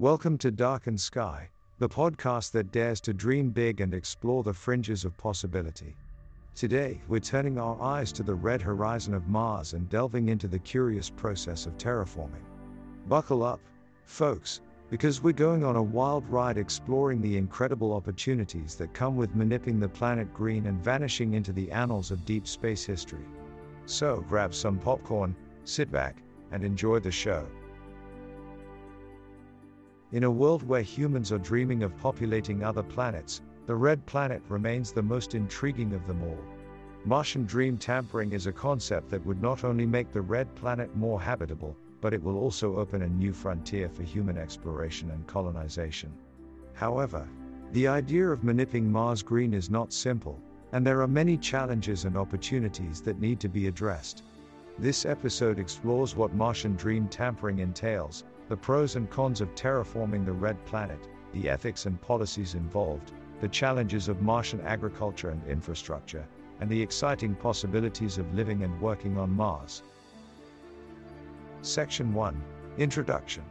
Welcome to Darkened Sky, the podcast that dares to dream big and explore the fringes of possibility. Today, we're turning our eyes to the red horizon of Mars and delving into the curious process of terraforming. Buckle up, folks, because we're going on a wild ride exploring the incredible opportunities that come with manipulating the planet green and vanishing into the annals of deep space history. So, grab some popcorn, sit back, and enjoy the show. In a world where humans are dreaming of populating other planets, the red planet remains the most intriguing of them all. Martian dream tampering is a concept that would not only make the red planet more habitable, but it will also open a new frontier for human exploration and colonization. However, the idea of manipulating Mars green is not simple, and there are many challenges and opportunities that need to be addressed. This episode explores what Martian dream tampering entails, the pros and cons of terraforming the red planet, the ethics and policies involved, the challenges of Martian agriculture and infrastructure, and the exciting possibilities of living and working on Mars. Section 1 Introduction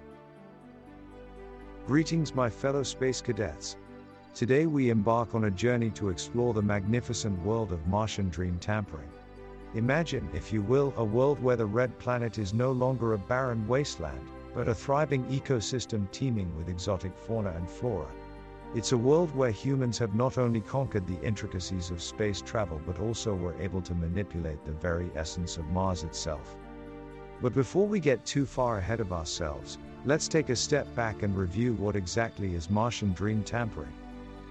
Greetings, my fellow space cadets. Today we embark on a journey to explore the magnificent world of Martian dream tampering. Imagine, if you will, a world where the red planet is no longer a barren wasteland, but a thriving ecosystem teeming with exotic fauna and flora. It's a world where humans have not only conquered the intricacies of space travel but also were able to manipulate the very essence of Mars itself. But before we get too far ahead of ourselves, let's take a step back and review what exactly is Martian dream tampering.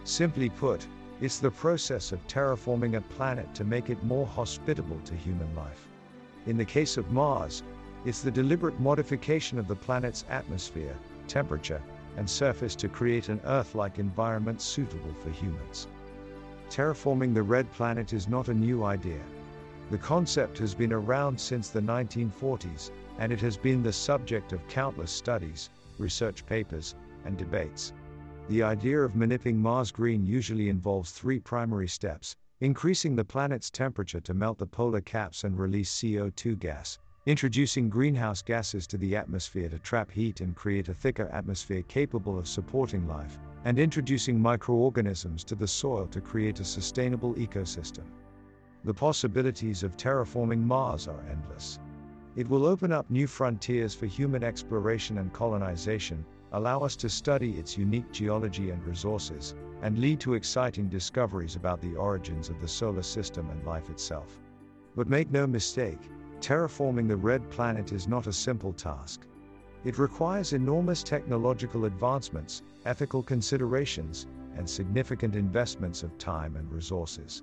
Simply put, it's the process of terraforming a planet to make it more hospitable to human life. In the case of Mars, it's the deliberate modification of the planet's atmosphere, temperature, and surface to create an Earth like environment suitable for humans. Terraforming the red planet is not a new idea. The concept has been around since the 1940s, and it has been the subject of countless studies, research papers, and debates. The idea of manipulating Mars green usually involves three primary steps increasing the planet's temperature to melt the polar caps and release CO2 gas, introducing greenhouse gases to the atmosphere to trap heat and create a thicker atmosphere capable of supporting life, and introducing microorganisms to the soil to create a sustainable ecosystem. The possibilities of terraforming Mars are endless. It will open up new frontiers for human exploration and colonization, allow us to study its unique geology and resources, and lead to exciting discoveries about the origins of the solar system and life itself. But make no mistake, terraforming the red planet is not a simple task. It requires enormous technological advancements, ethical considerations, and significant investments of time and resources.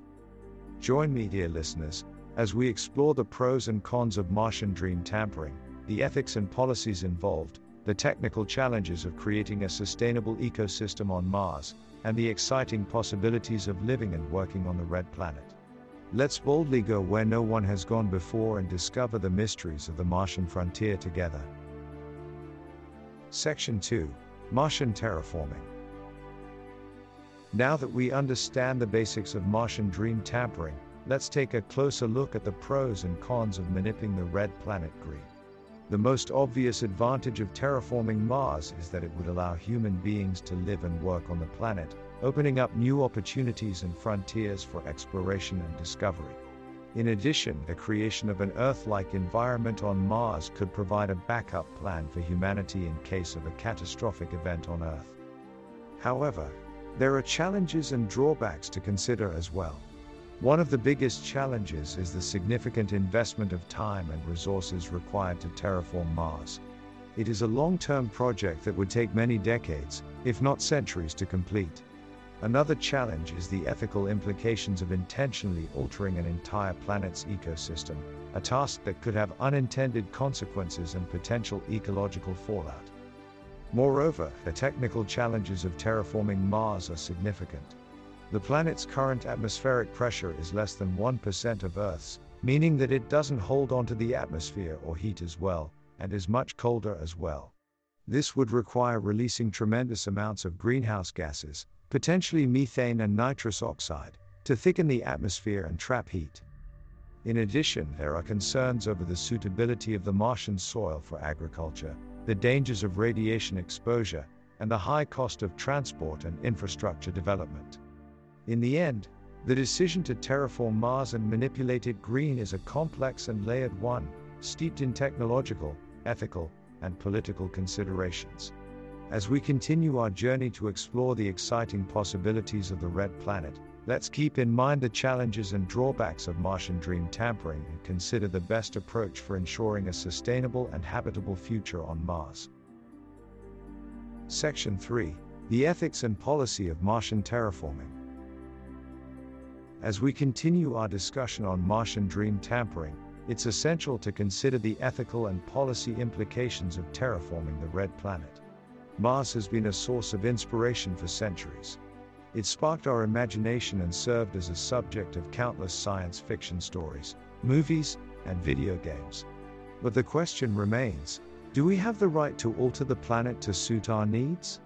Join me, dear listeners, as we explore the pros and cons of Martian dream tampering, the ethics and policies involved, the technical challenges of creating a sustainable ecosystem on Mars, and the exciting possibilities of living and working on the red planet. Let's boldly go where no one has gone before and discover the mysteries of the Martian frontier together. Section 2 Martian Terraforming. Now that we understand the basics of Martian dream tampering, let's take a closer look at the pros and cons of manipulating the red planet green. The most obvious advantage of terraforming Mars is that it would allow human beings to live and work on the planet, opening up new opportunities and frontiers for exploration and discovery. In addition, the creation of an Earth like environment on Mars could provide a backup plan for humanity in case of a catastrophic event on Earth. However, there are challenges and drawbacks to consider as well. One of the biggest challenges is the significant investment of time and resources required to terraform Mars. It is a long term project that would take many decades, if not centuries, to complete. Another challenge is the ethical implications of intentionally altering an entire planet's ecosystem, a task that could have unintended consequences and potential ecological fallout. Moreover, the technical challenges of terraforming Mars are significant. The planet's current atmospheric pressure is less than 1% of Earth's, meaning that it doesn't hold onto the atmosphere or heat as well, and is much colder as well. This would require releasing tremendous amounts of greenhouse gases, potentially methane and nitrous oxide, to thicken the atmosphere and trap heat. In addition, there are concerns over the suitability of the Martian soil for agriculture, the dangers of radiation exposure, and the high cost of transport and infrastructure development. In the end, the decision to terraform Mars and manipulate it green is a complex and layered one, steeped in technological, ethical, and political considerations. As we continue our journey to explore the exciting possibilities of the Red Planet, let's keep in mind the challenges and drawbacks of Martian dream tampering and consider the best approach for ensuring a sustainable and habitable future on Mars. Section 3 The Ethics and Policy of Martian Terraforming. As we continue our discussion on Martian dream tampering, it's essential to consider the ethical and policy implications of terraforming the Red Planet. Mars has been a source of inspiration for centuries. It sparked our imagination and served as a subject of countless science fiction stories, movies, and video games. But the question remains do we have the right to alter the planet to suit our needs?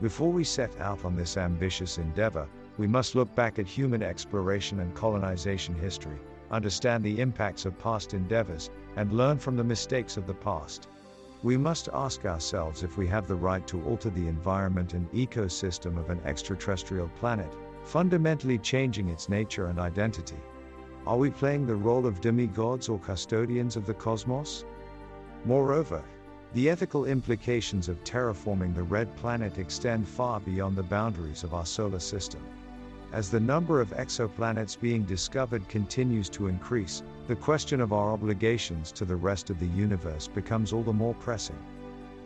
Before we set out on this ambitious endeavor, we must look back at human exploration and colonization history, understand the impacts of past endeavors, and learn from the mistakes of the past. We must ask ourselves if we have the right to alter the environment and ecosystem of an extraterrestrial planet, fundamentally changing its nature and identity. Are we playing the role of demigods or custodians of the cosmos? Moreover, the ethical implications of terraforming the red planet extend far beyond the boundaries of our solar system. As the number of exoplanets being discovered continues to increase, the question of our obligations to the rest of the universe becomes all the more pressing.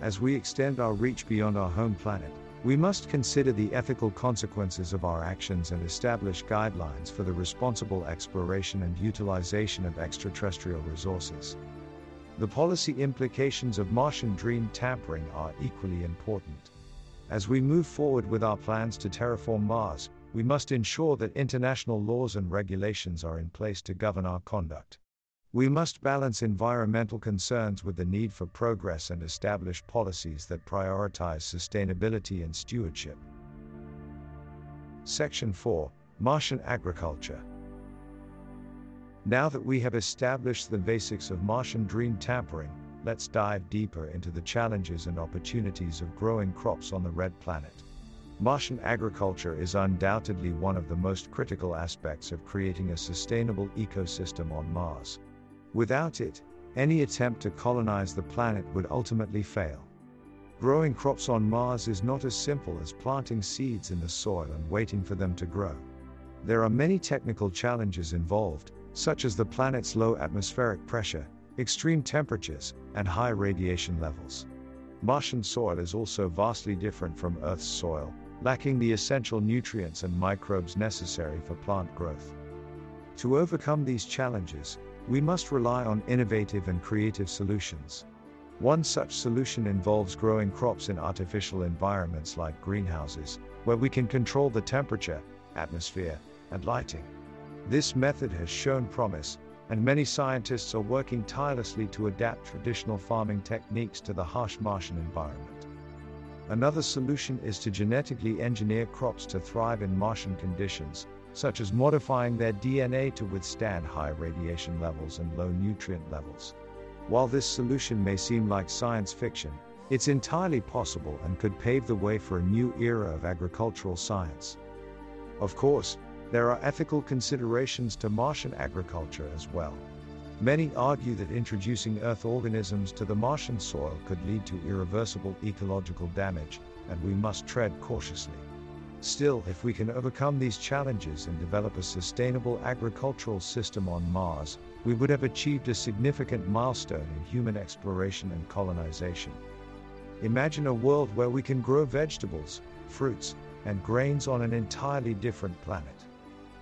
As we extend our reach beyond our home planet, we must consider the ethical consequences of our actions and establish guidelines for the responsible exploration and utilization of extraterrestrial resources. The policy implications of Martian dream tampering are equally important. As we move forward with our plans to terraform Mars, we must ensure that international laws and regulations are in place to govern our conduct. We must balance environmental concerns with the need for progress and establish policies that prioritize sustainability and stewardship. Section 4 Martian Agriculture Now that we have established the basics of Martian dream tampering, let's dive deeper into the challenges and opportunities of growing crops on the red planet. Martian agriculture is undoubtedly one of the most critical aspects of creating a sustainable ecosystem on Mars. Without it, any attempt to colonize the planet would ultimately fail. Growing crops on Mars is not as simple as planting seeds in the soil and waiting for them to grow. There are many technical challenges involved, such as the planet's low atmospheric pressure, extreme temperatures, and high radiation levels. Martian soil is also vastly different from Earth's soil, lacking the essential nutrients and microbes necessary for plant growth. To overcome these challenges, we must rely on innovative and creative solutions. One such solution involves growing crops in artificial environments like greenhouses, where we can control the temperature, atmosphere, and lighting. This method has shown promise, and many scientists are working tirelessly to adapt traditional farming techniques to the harsh Martian environment. Another solution is to genetically engineer crops to thrive in Martian conditions, such as modifying their DNA to withstand high radiation levels and low nutrient levels. While this solution may seem like science fiction, it's entirely possible and could pave the way for a new era of agricultural science. Of course, there are ethical considerations to Martian agriculture as well. Many argue that introducing Earth organisms to the Martian soil could lead to irreversible ecological damage, and we must tread cautiously. Still, if we can overcome these challenges and develop a sustainable agricultural system on Mars, we would have achieved a significant milestone in human exploration and colonization. Imagine a world where we can grow vegetables, fruits, and grains on an entirely different planet.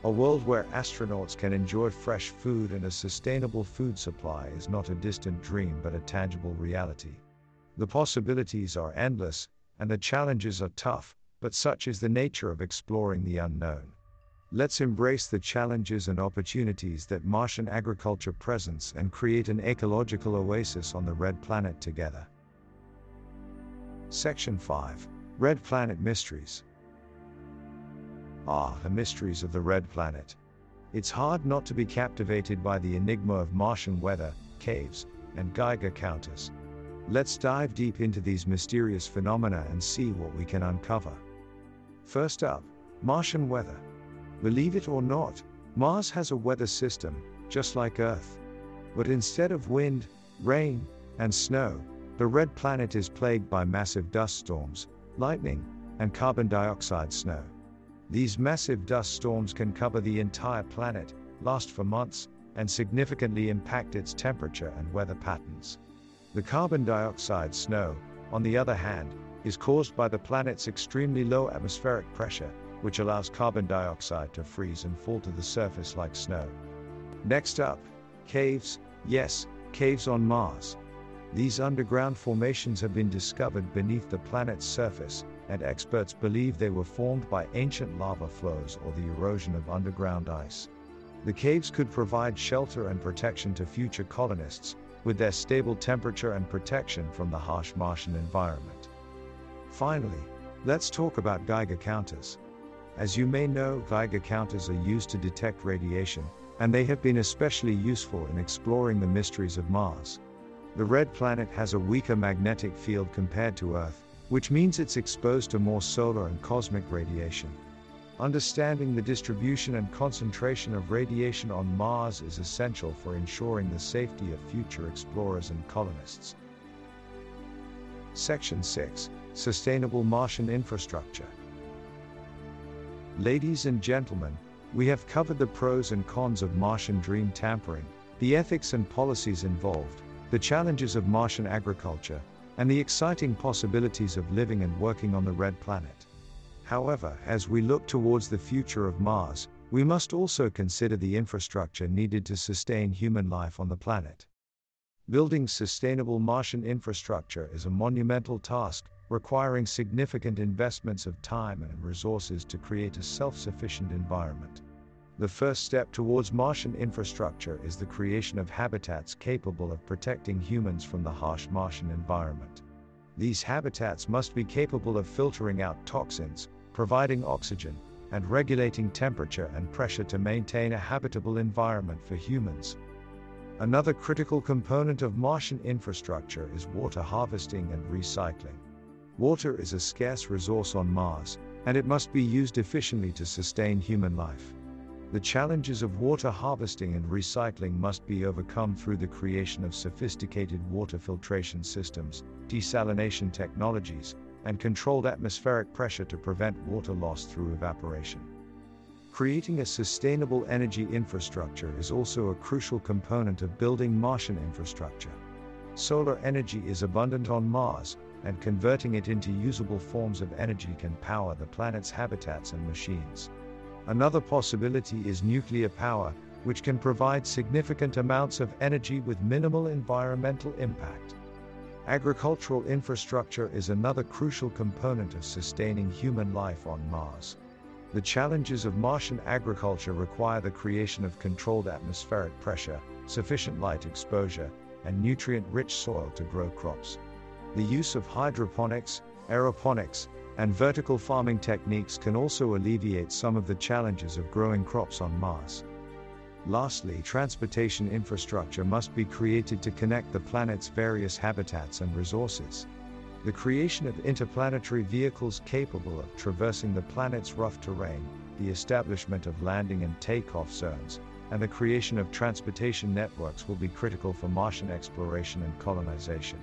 A world where astronauts can enjoy fresh food and a sustainable food supply is not a distant dream but a tangible reality. The possibilities are endless, and the challenges are tough, but such is the nature of exploring the unknown. Let's embrace the challenges and opportunities that Martian agriculture presents and create an ecological oasis on the Red Planet together. Section 5 Red Planet Mysteries Ah, the mysteries of the red planet. It's hard not to be captivated by the enigma of Martian weather, caves, and Geiger counters. Let's dive deep into these mysterious phenomena and see what we can uncover. First up, Martian weather. Believe it or not, Mars has a weather system, just like Earth. But instead of wind, rain, and snow, the red planet is plagued by massive dust storms, lightning, and carbon dioxide snow. These massive dust storms can cover the entire planet, last for months, and significantly impact its temperature and weather patterns. The carbon dioxide snow, on the other hand, is caused by the planet's extremely low atmospheric pressure, which allows carbon dioxide to freeze and fall to the surface like snow. Next up, caves, yes, caves on Mars. These underground formations have been discovered beneath the planet's surface, and experts believe they were formed by ancient lava flows or the erosion of underground ice. The caves could provide shelter and protection to future colonists, with their stable temperature and protection from the harsh Martian environment. Finally, let's talk about Geiger counters. As you may know, Geiger counters are used to detect radiation, and they have been especially useful in exploring the mysteries of Mars. The red planet has a weaker magnetic field compared to Earth, which means it's exposed to more solar and cosmic radiation. Understanding the distribution and concentration of radiation on Mars is essential for ensuring the safety of future explorers and colonists. Section 6 Sustainable Martian Infrastructure. Ladies and gentlemen, we have covered the pros and cons of Martian dream tampering, the ethics and policies involved, the challenges of Martian agriculture, and the exciting possibilities of living and working on the red planet. However, as we look towards the future of Mars, we must also consider the infrastructure needed to sustain human life on the planet. Building sustainable Martian infrastructure is a monumental task, requiring significant investments of time and resources to create a self sufficient environment. The first step towards Martian infrastructure is the creation of habitats capable of protecting humans from the harsh Martian environment. These habitats must be capable of filtering out toxins, providing oxygen, and regulating temperature and pressure to maintain a habitable environment for humans. Another critical component of Martian infrastructure is water harvesting and recycling. Water is a scarce resource on Mars, and it must be used efficiently to sustain human life. The challenges of water harvesting and recycling must be overcome through the creation of sophisticated water filtration systems, desalination technologies, and controlled atmospheric pressure to prevent water loss through evaporation. Creating a sustainable energy infrastructure is also a crucial component of building Martian infrastructure. Solar energy is abundant on Mars, and converting it into usable forms of energy can power the planet's habitats and machines. Another possibility is nuclear power, which can provide significant amounts of energy with minimal environmental impact. Agricultural infrastructure is another crucial component of sustaining human life on Mars. The challenges of Martian agriculture require the creation of controlled atmospheric pressure, sufficient light exposure, and nutrient rich soil to grow crops. The use of hydroponics, aeroponics, and vertical farming techniques can also alleviate some of the challenges of growing crops on Mars. Lastly, transportation infrastructure must be created to connect the planet's various habitats and resources. The creation of interplanetary vehicles capable of traversing the planet's rough terrain, the establishment of landing and takeoff zones, and the creation of transportation networks will be critical for Martian exploration and colonization.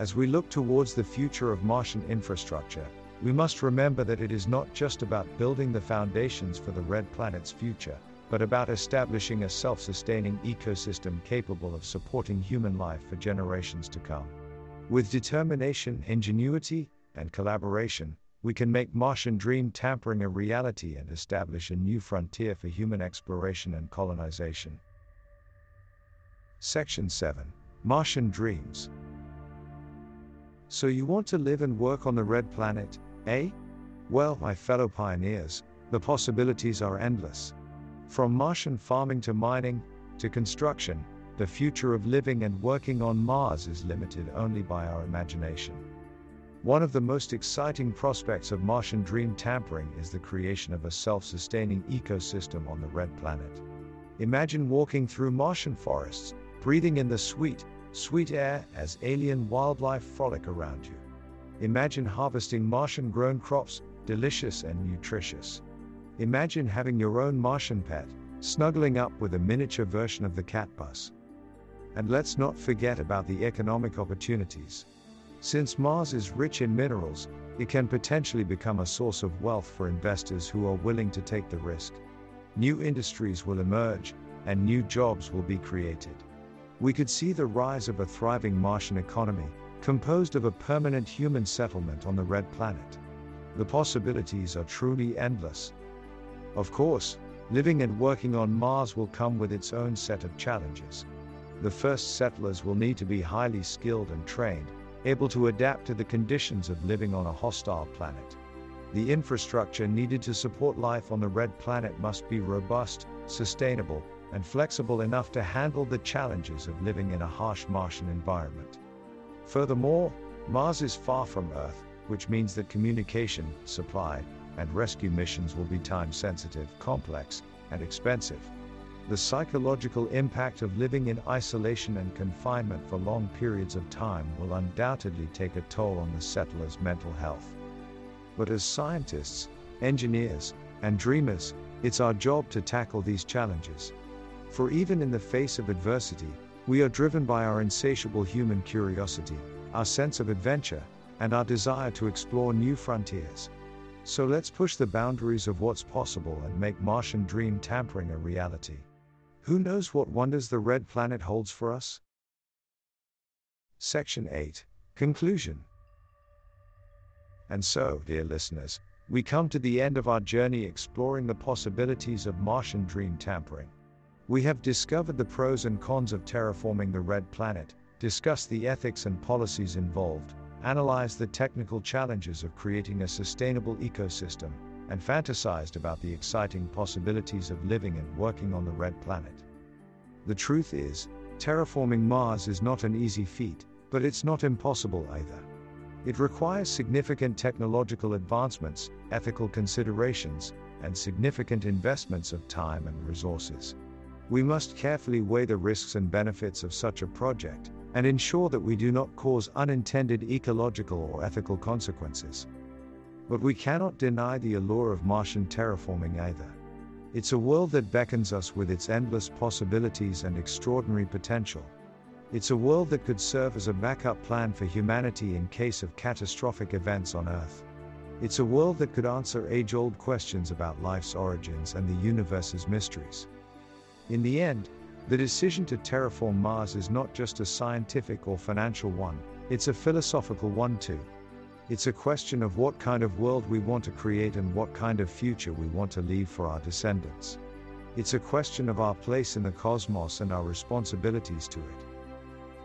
As we look towards the future of Martian infrastructure, we must remember that it is not just about building the foundations for the red planet's future, but about establishing a self sustaining ecosystem capable of supporting human life for generations to come. With determination, ingenuity, and collaboration, we can make Martian dream tampering a reality and establish a new frontier for human exploration and colonization. Section 7 Martian Dreams so you want to live and work on the red planet, eh? Well, my fellow pioneers, the possibilities are endless. From Martian farming to mining, to construction, the future of living and working on Mars is limited only by our imagination. One of the most exciting prospects of Martian dream tampering is the creation of a self sustaining ecosystem on the red planet. Imagine walking through Martian forests, breathing in the sweet, sweet air as alien wildlife frolic around you. Imagine harvesting Martian grown crops, delicious and nutritious. Imagine having your own Martian pet, snuggling up with a miniature version of the cat bus. And let's not forget about the economic opportunities. Since Mars is rich in minerals, it can potentially become a source of wealth for investors who are willing to take the risk. New industries will emerge, and new jobs will be created. We could see the rise of a thriving Martian economy, composed of a permanent human settlement on the red planet. The possibilities are truly endless. Of course, living and working on Mars will come with its own set of challenges. The first settlers will need to be highly skilled and trained, able to adapt to the conditions of living on a hostile planet. The infrastructure needed to support life on the red planet must be robust, sustainable, and flexible enough to handle the challenges of living in a harsh Martian environment. Furthermore, Mars is far from Earth, which means that communication, supply, and rescue missions will be time sensitive, complex, and expensive. The psychological impact of living in isolation and confinement for long periods of time will undoubtedly take a toll on the settlers' mental health. But as scientists, engineers, and dreamers, it's our job to tackle these challenges. For even in the face of adversity, we are driven by our insatiable human curiosity, our sense of adventure, and our desire to explore new frontiers. So let's push the boundaries of what's possible and make Martian dream tampering a reality. Who knows what wonders the red planet holds for us? Section 8 Conclusion And so, dear listeners, we come to the end of our journey exploring the possibilities of Martian dream tampering. We have discovered the pros and cons of terraforming the red planet, discussed the ethics and policies involved, analyzed the technical challenges of creating a sustainable ecosystem, and fantasized about the exciting possibilities of living and working on the red planet. The truth is, terraforming Mars is not an easy feat, but it's not impossible either. It requires significant technological advancements, ethical considerations, and significant investments of time and resources. We must carefully weigh the risks and benefits of such a project, and ensure that we do not cause unintended ecological or ethical consequences. But we cannot deny the allure of Martian terraforming either. It's a world that beckons us with its endless possibilities and extraordinary potential. It's a world that could serve as a backup plan for humanity in case of catastrophic events on Earth. It's a world that could answer age old questions about life's origins and the universe's mysteries. In the end, the decision to terraform Mars is not just a scientific or financial one, it's a philosophical one too. It's a question of what kind of world we want to create and what kind of future we want to leave for our descendants. It's a question of our place in the cosmos and our responsibilities to it.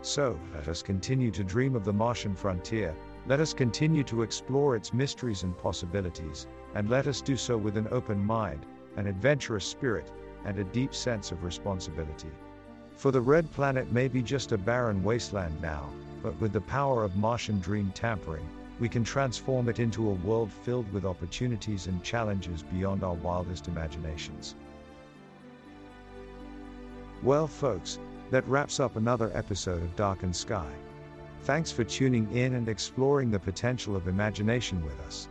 So, let us continue to dream of the Martian frontier, let us continue to explore its mysteries and possibilities, and let us do so with an open mind, an adventurous spirit, and a deep sense of responsibility. For the red planet may be just a barren wasteland now, but with the power of Martian dream tampering, we can transform it into a world filled with opportunities and challenges beyond our wildest imaginations. Well, folks, that wraps up another episode of Darkened Sky. Thanks for tuning in and exploring the potential of imagination with us.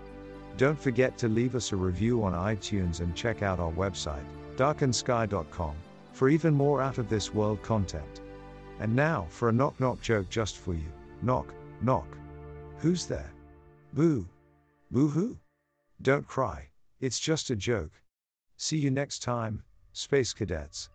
Don't forget to leave us a review on iTunes and check out our website, darkendsky.com, for even more out of this world content. And now for a knock knock joke just for you. Knock, knock. Who's there? Boo. Boo hoo. Don't cry, it's just a joke. See you next time, Space Cadets.